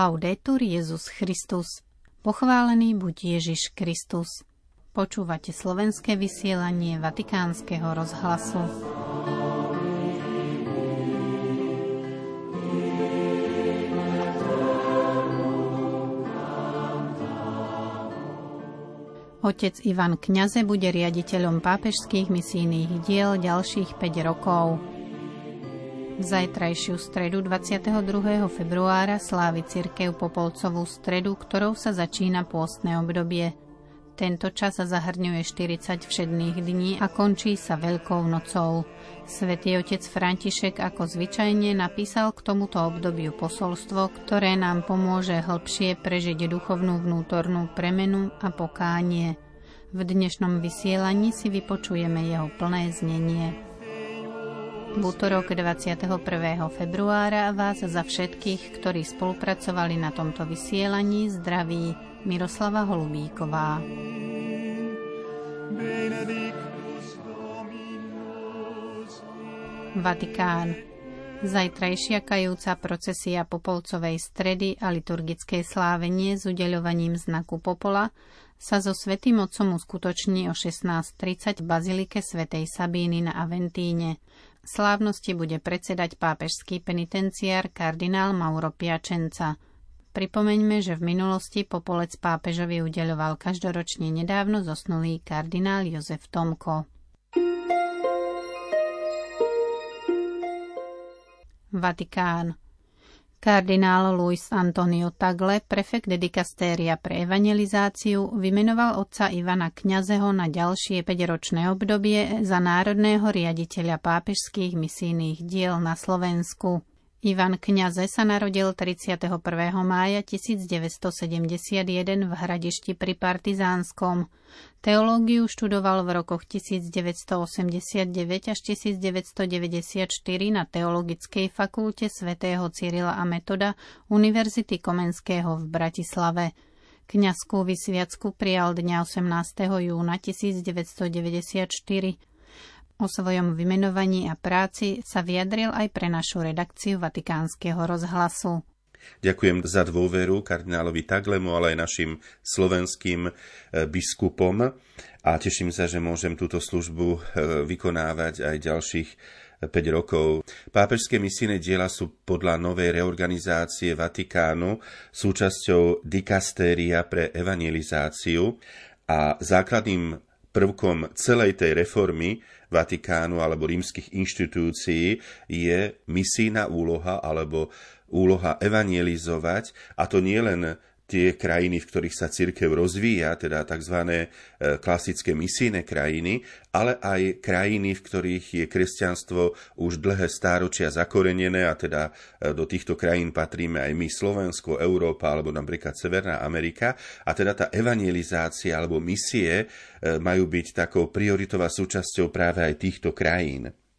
Laudetur Jezus Christus. Pochválený buď Ježiš Kristus. Počúvate slovenské vysielanie Vatikánskeho rozhlasu. Otec Ivan Kňaze bude riaditeľom pápežských misijných diel ďalších 5 rokov. Zajtrajšiu stredu 22. februára slávi cirkev Popolcovú stredu, ktorou sa začína pôstne obdobie. Tento čas zahrňuje 40 všedných dní a končí sa Veľkou nocou. Svetý otec František ako zvyčajne napísal k tomuto obdobiu posolstvo, ktoré nám pomôže hlbšie prežiť duchovnú vnútornú premenu a pokánie. V dnešnom vysielaní si vypočujeme jeho plné znenie. V útorok 21. februára vás za všetkých, ktorí spolupracovali na tomto vysielaní, zdraví Miroslava Holubíková. Vatikán. Zajtrajšia kajúca procesia Popolcovej stredy a liturgické slávenie s udeľovaním znaku Popola sa so Svetým Otcom uskutoční o 16.30 v Bazilike Svetej Sabíny na Aventíne. Slávnosti bude predsedať pápežský penitenciár kardinál Mauro Piačenca. Pripomeňme, že v minulosti popolec pápežovi udeľoval každoročne nedávno zosnulý kardinál Jozef Tomko. Vatikán. Kardinál Luis Antonio Tagle, prefekt dikastéria pre evangelizáciu, vymenoval otca Ivana Kňazeho na ďalšie 5-ročné obdobie za národného riaditeľa pápežských misijných diel na Slovensku. Ivan Kňaze sa narodil 31. mája 1971 v Hradišti pri Partizánskom. Teológiu študoval v rokoch 1989 až 1994 na Teologickej fakulte svätého Cyrila a Metoda Univerzity Komenského v Bratislave. Kňazskú vysviacku prijal dňa 18. júna 1994. O svojom vymenovaní a práci sa vyjadril aj pre našu redakciu Vatikánskeho rozhlasu. Ďakujem za dôveru kardinálovi Taglemu, ale aj našim slovenským e, biskupom a teším sa, že môžem túto službu e, vykonávať aj ďalších 5 e, rokov. Pápežské misijné diela sú podľa novej reorganizácie Vatikánu súčasťou dikastéria pre evangelizáciu a základným prvkom celej tej reformy Vatikánu alebo rímskych inštitúcií je misijná úloha alebo úloha evangelizovať, a to nie len tie krajiny, v ktorých sa cirkev rozvíja, teda tzv. E, klasické misijné krajiny, ale aj krajiny, v ktorých je kresťanstvo už dlhé stáročia zakorenené a teda e, do týchto krajín patríme aj my, Slovensko, Európa alebo napríklad Severná Amerika. A teda tá evangelizácia alebo misie e, majú byť takou prioritová súčasťou práve aj týchto krajín.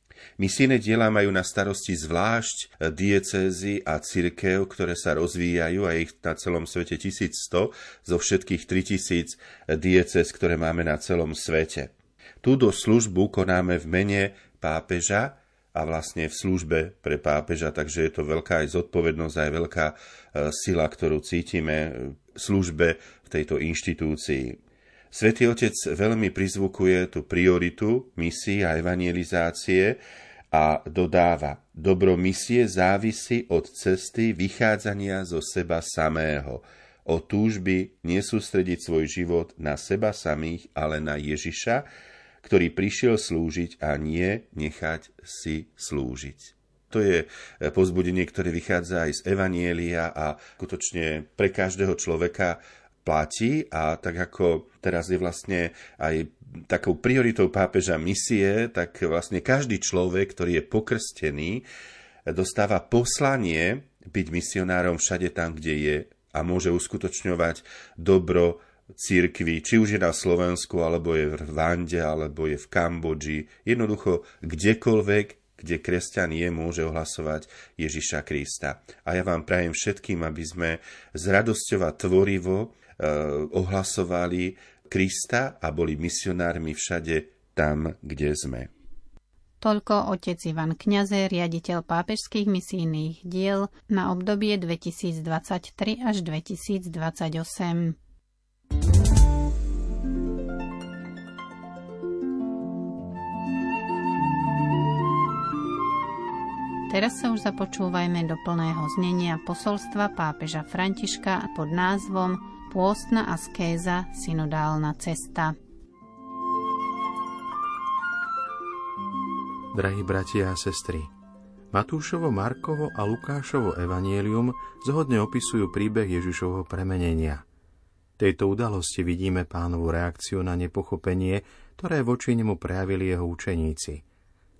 Misijné diela majú na starosti zvlášť diecézy a cirkev, ktoré sa rozvíjajú a ich na celom svete 1100 zo všetkých 3000 diecéz, ktoré máme na celom svete. Túto službu konáme v mene pápeža a vlastne v službe pre pápeža, takže je to veľká aj zodpovednosť, aj veľká e, sila, ktorú cítime v službe v tejto inštitúcii. Svetý Otec veľmi prizvukuje tú prioritu misií a evangelizácie a dodáva, dobro misie závisí od cesty vychádzania zo seba samého, o túžby nesústrediť svoj život na seba samých, ale na Ježiša, ktorý prišiel slúžiť a nie nechať si slúžiť. To je pozbudenie, ktoré vychádza aj z Evanielia a skutočne pre každého človeka platí a tak ako teraz je vlastne aj takou prioritou pápeža misie, tak vlastne každý človek, ktorý je pokrstený, dostáva poslanie byť misionárom všade tam, kde je a môže uskutočňovať dobro církvy, či už je na Slovensku, alebo je v Rwande, alebo je v Kambodži, jednoducho kdekoľvek, kde kresťan je, môže ohlasovať Ježiša Krista. A ja vám prajem všetkým, aby sme z radosťou a tvorivo ohlasovali Krista a boli misionármi všade tam, kde sme. Toľko otec Ivan Kňaze, riaditeľ pápežských misijných diel na obdobie 2023 až 2028. Teraz sa už započúvajme do plného znenia posolstva pápeža Františka pod názvom Pôstna askéza, synodálna cesta. Drahí bratia a sestry, Matúšovo, Markovo a Lukášovo evanielium zhodne opisujú príbeh Ježišovho premenenia. Tejto udalosti vidíme pánovú reakciu na nepochopenie, ktoré voči nemu prejavili jeho učeníci.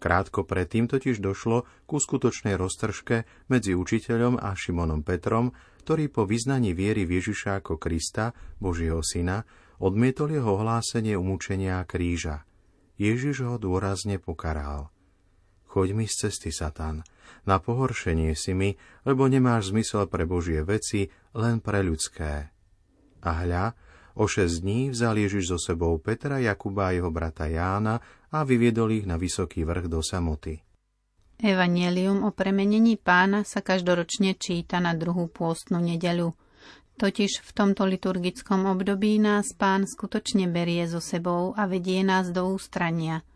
Krátko predtým totiž došlo ku skutočnej roztržke medzi učiteľom a Šimonom Petrom, ktorý po vyznaní viery v Ježiša ako Krista, Božieho syna, odmietol jeho hlásenie umúčenia kríža. Ježiš ho dôrazne pokaral – Choď mi z cesty, Satan, na pohoršenie si mi, lebo nemáš zmysel pre Božie veci, len pre ľudské. A hľa, o šesť dní vzal Ježiš so sebou Petra, Jakuba a jeho brata Jána a vyviedol ich na vysoký vrch do samoty. Evangelium o premenení pána sa každoročne číta na druhú pôstnu nedeľu. Totiž v tomto liturgickom období nás pán skutočne berie so sebou a vedie nás do ústrania –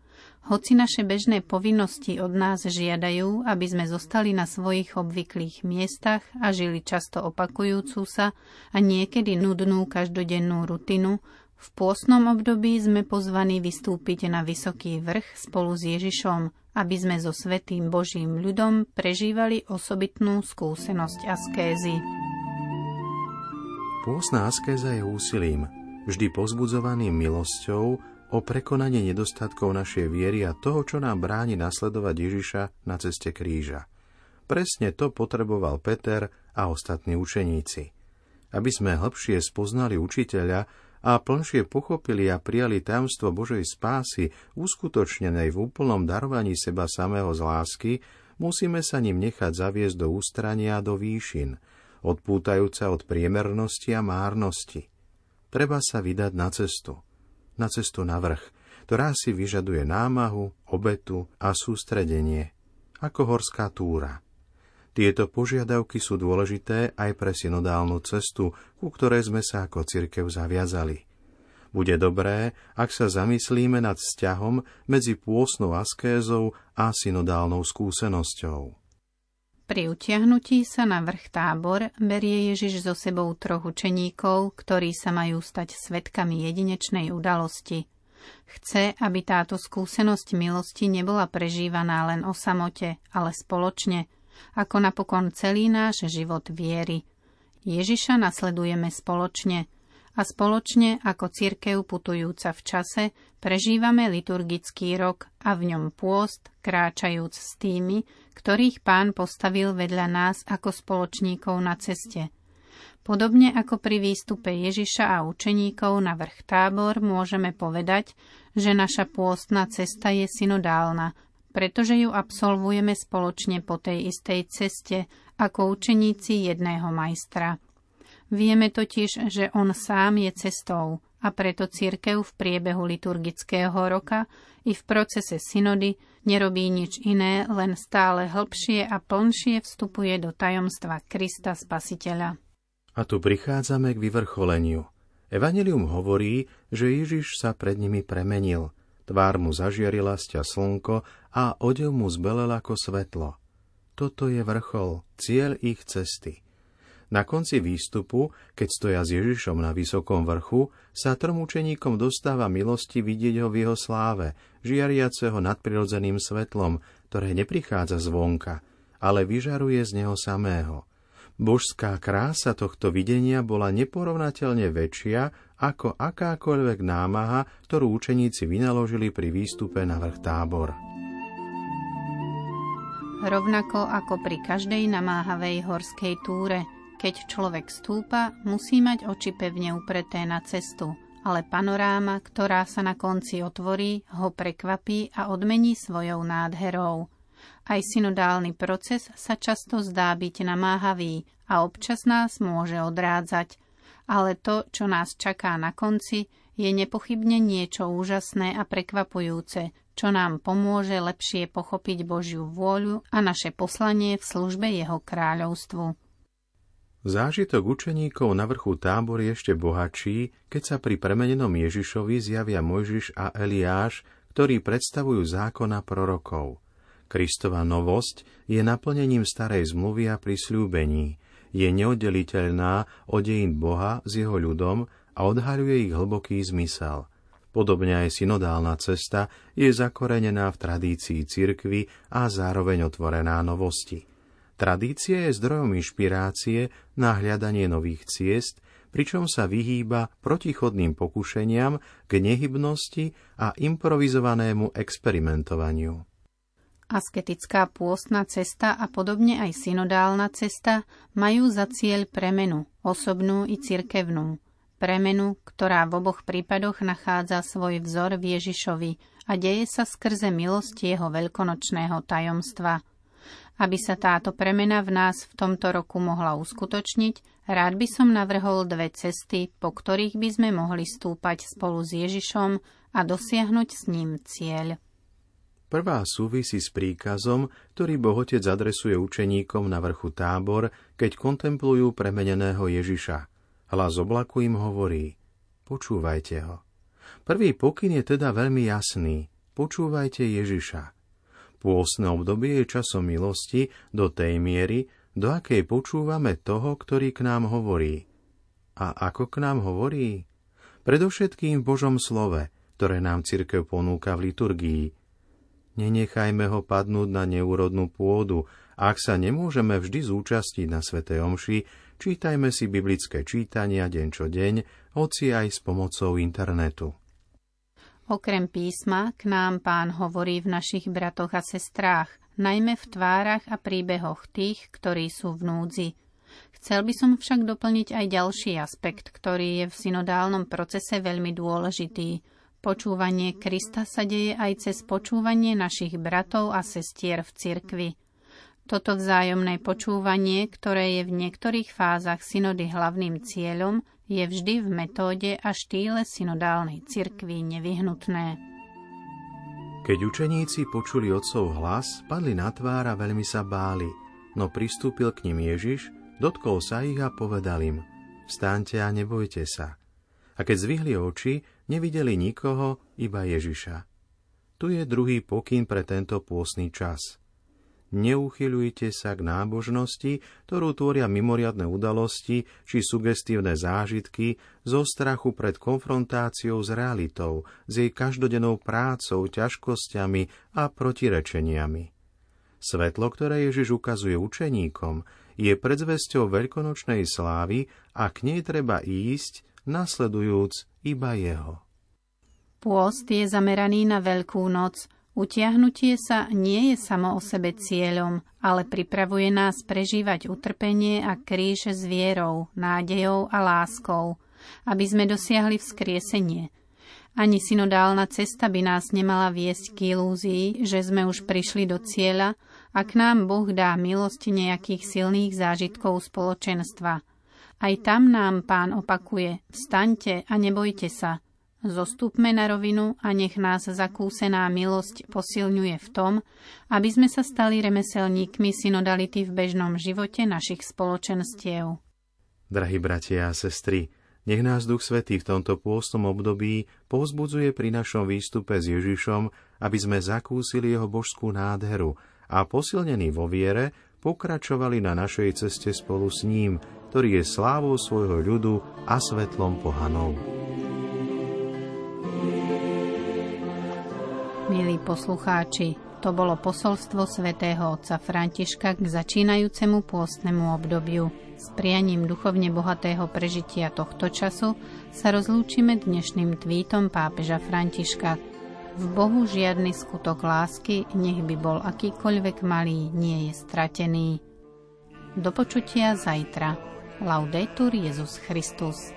hoci naše bežné povinnosti od nás žiadajú, aby sme zostali na svojich obvyklých miestach a žili často opakujúcu sa a niekedy nudnú každodennú rutinu, v pôsnom období sme pozvaní vystúpiť na vysoký vrch spolu s Ježišom, aby sme so svetým Božím ľudom prežívali osobitnú skúsenosť askézy. Pôsna askéza je úsilím, vždy pozbudzovaným milosťou, o prekonanie nedostatkov našej viery a toho, čo nám bráni nasledovať Ježiša na ceste kríža. Presne to potreboval Peter a ostatní učeníci. Aby sme hlbšie spoznali učiteľa a plnšie pochopili a prijali tajomstvo Božej spásy, uskutočnenej v úplnom darovaní seba samého z lásky, musíme sa ním nechať zaviesť do ústrania a do výšin, odpútajúca od priemernosti a márnosti. Treba sa vydať na cestu na cestu na vrch, ktorá si vyžaduje námahu, obetu a sústredenie, ako horská túra. Tieto požiadavky sú dôležité aj pre synodálnu cestu, ku ktorej sme sa ako cirkev zaviazali. Bude dobré, ak sa zamyslíme nad vzťahom medzi pôsnou askézou a synodálnou skúsenosťou. Pri utiahnutí sa na vrch tábor berie Ježiš so sebou troch učeníkov, ktorí sa majú stať svetkami jedinečnej udalosti. Chce, aby táto skúsenosť milosti nebola prežívaná len o samote, ale spoločne, ako napokon celý náš život viery. Ježiša nasledujeme spoločne a spoločne ako cirkev putujúca v čase prežívame liturgický rok a v ňom pôst, kráčajúc s tými, ktorých pán postavil vedľa nás ako spoločníkov na ceste. Podobne ako pri výstupe Ježiša a učeníkov na vrch tábor môžeme povedať, že naša pôstna cesta je synodálna, pretože ju absolvujeme spoločne po tej istej ceste ako učeníci jedného majstra. Vieme totiž, že on sám je cestou a preto církev v priebehu liturgického roka i v procese synody nerobí nič iné, len stále hlbšie a plnšie vstupuje do tajomstva Krista Spasiteľa. A tu prichádzame k vyvrcholeniu. Evangelium hovorí, že Ježiš sa pred nimi premenil. Tvár mu zažiarila sťa slnko a odev mu zbelel ako svetlo. Toto je vrchol, cieľ ich cesty. Na konci výstupu, keď stoja s Ježišom na vysokom vrchu, sa trmúčeníkom dostáva milosti vidieť ho v jeho sláve, žiariaceho nadprirodzeným svetlom, ktoré neprichádza zvonka, ale vyžaruje z neho samého. Božská krása tohto videnia bola neporovnateľne väčšia ako akákoľvek námaha, ktorú učeníci vynaložili pri výstupe na vrch tábor. Rovnako ako pri každej namáhavej horskej túre – keď človek stúpa, musí mať oči pevne upreté na cestu, ale panoráma, ktorá sa na konci otvorí, ho prekvapí a odmení svojou nádherou. Aj synodálny proces sa často zdá byť namáhavý a občas nás môže odrádzať, ale to, čo nás čaká na konci, je nepochybne niečo úžasné a prekvapujúce, čo nám pomôže lepšie pochopiť Božiu vôľu a naše poslanie v službe Jeho kráľovstvu. Zážitok učeníkov na vrchu tábor je ešte bohatší, keď sa pri premenenom Ježišovi zjavia Mojžiš a Eliáš, ktorí predstavujú zákona prorokov. Kristova novosť je naplnením starej zmluvy a prisľúbení, je neoddeliteľná od dejín Boha s jeho ľudom a odhaľuje ich hlboký zmysel – Podobne aj synodálna cesta je zakorenená v tradícii cirkvy a zároveň otvorená novosti. Tradícia je zdrojom inšpirácie na hľadanie nových ciest, pričom sa vyhýba protichodným pokušeniam k nehybnosti a improvizovanému experimentovaniu. Asketická pôstna cesta a podobne aj synodálna cesta majú za cieľ premenu, osobnú i cirkevnú, premenu, ktorá v oboch prípadoch nachádza svoj vzor v Ježišovi a deje sa skrze milosť jeho veľkonočného tajomstva. Aby sa táto premena v nás v tomto roku mohla uskutočniť, rád by som navrhol dve cesty, po ktorých by sme mohli stúpať spolu s Ježišom a dosiahnuť s ním cieľ. Prvá súvisí s príkazom, ktorý Bohotec adresuje učeníkom na vrchu tábor, keď kontemplujú premeneného Ježiša – Hlas oblaku im hovorí, počúvajte ho. Prvý pokyn je teda veľmi jasný. Počúvajte Ježiša. Pôsne obdobie je časom milosti do tej miery, do akej počúvame toho, ktorý k nám hovorí. A ako k nám hovorí? Predovšetkým v Božom slove, ktoré nám cirkev ponúka v liturgii. Nenechajme ho padnúť na neúrodnú pôdu, ak sa nemôžeme vždy zúčastiť na Svetej Omši, čítajme si biblické čítania deň čo deň, hoci aj s pomocou internetu. Okrem písma k nám pán hovorí v našich bratoch a sestrách, najmä v tvárach a príbehoch tých, ktorí sú v núdzi. Chcel by som však doplniť aj ďalší aspekt, ktorý je v synodálnom procese veľmi dôležitý. Počúvanie Krista sa deje aj cez počúvanie našich bratov a sestier v cirkvi. Toto vzájomné počúvanie, ktoré je v niektorých fázach synody hlavným cieľom, je vždy v metóde a štýle synodálnej cirkvi nevyhnutné. Keď učeníci počuli otcov hlas, padli na tvár a veľmi sa báli, no pristúpil k ním Ježiš, dotkol sa ich a povedal im, vstaňte a nebojte sa. A keď zvihli oči, nevideli nikoho, iba Ježiša. Tu je druhý pokyn pre tento pôsny čas – Neuchyľujte sa k nábožnosti, ktorú tvoria mimoriadne udalosti či sugestívne zážitky zo strachu pred konfrontáciou s realitou, s jej každodennou prácou, ťažkosťami a protirečeniami. Svetlo, ktoré Ježiš ukazuje učeníkom, je predzvesťou veľkonočnej slávy a k nej treba ísť, nasledujúc iba jeho. Pôst je zameraný na Veľkú noc – Utiahnutie sa nie je samo o sebe cieľom, ale pripravuje nás prežívať utrpenie a kríž s vierou, nádejou a láskou, aby sme dosiahli vzkriesenie. Ani synodálna cesta by nás nemala viesť k ilúzii, že sme už prišli do cieľa, ak nám Boh dá milosť nejakých silných zážitkov spoločenstva. Aj tam nám pán opakuje, vstaňte a nebojte sa, Zostupme na rovinu a nech nás zakúsená milosť posilňuje v tom, aby sme sa stali remeselníkmi synodality v bežnom živote našich spoločenstiev. Drahí bratia a sestry, nech nás Duch Svetý v tomto pôstom období povzbudzuje pri našom výstupe s Ježišom, aby sme zakúsili jeho božskú nádheru a posilnení vo viere pokračovali na našej ceste spolu s ním, ktorý je slávou svojho ľudu a svetlom pohanov. Milí poslucháči, to bolo posolstvo svätého otca Františka k začínajúcemu pôstnemu obdobiu. S prianím duchovne bohatého prežitia tohto času sa rozlúčime dnešným tweetom pápeža Františka. V Bohu žiadny skutok lásky, nech by bol akýkoľvek malý, nie je stratený. Do počutia zajtra. Laudetur Jezus Christus.